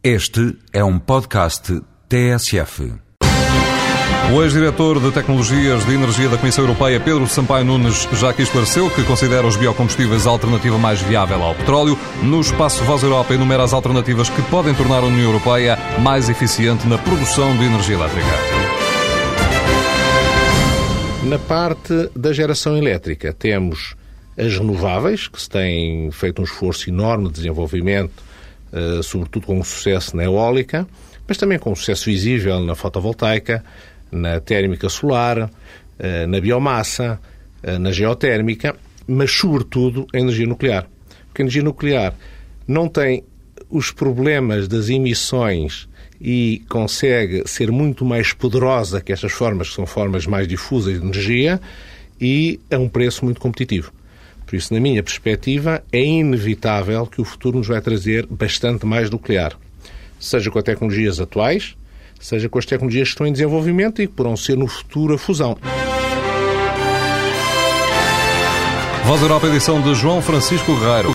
Este é um podcast TSF. O ex-diretor de Tecnologias de Energia da Comissão Europeia, Pedro Sampaio Nunes, já aqui esclareceu que considera os biocombustíveis a alternativa mais viável ao petróleo. No espaço Voz Europa enumera as alternativas que podem tornar a União Europeia mais eficiente na produção de energia elétrica. Na parte da geração elétrica, temos as renováveis, que se tem feito um esforço enorme de desenvolvimento, eh, sobretudo com um sucesso na eólica, mas também com um sucesso visível na fotovoltaica, na térmica solar, eh, na biomassa, eh, na geotérmica, mas sobretudo a energia nuclear. Porque a energia nuclear não tem os problemas das emissões e consegue ser muito mais poderosa que estas formas, que são formas mais difusas de energia, e a um preço muito competitivo. Por isso, na minha perspectiva, é inevitável que o futuro nos vai trazer bastante mais nuclear. Seja com as tecnologias atuais, seja com as tecnologias que estão em desenvolvimento e que poderão ser no futuro a fusão. Voz Europa, edição de João Francisco Guerreiro.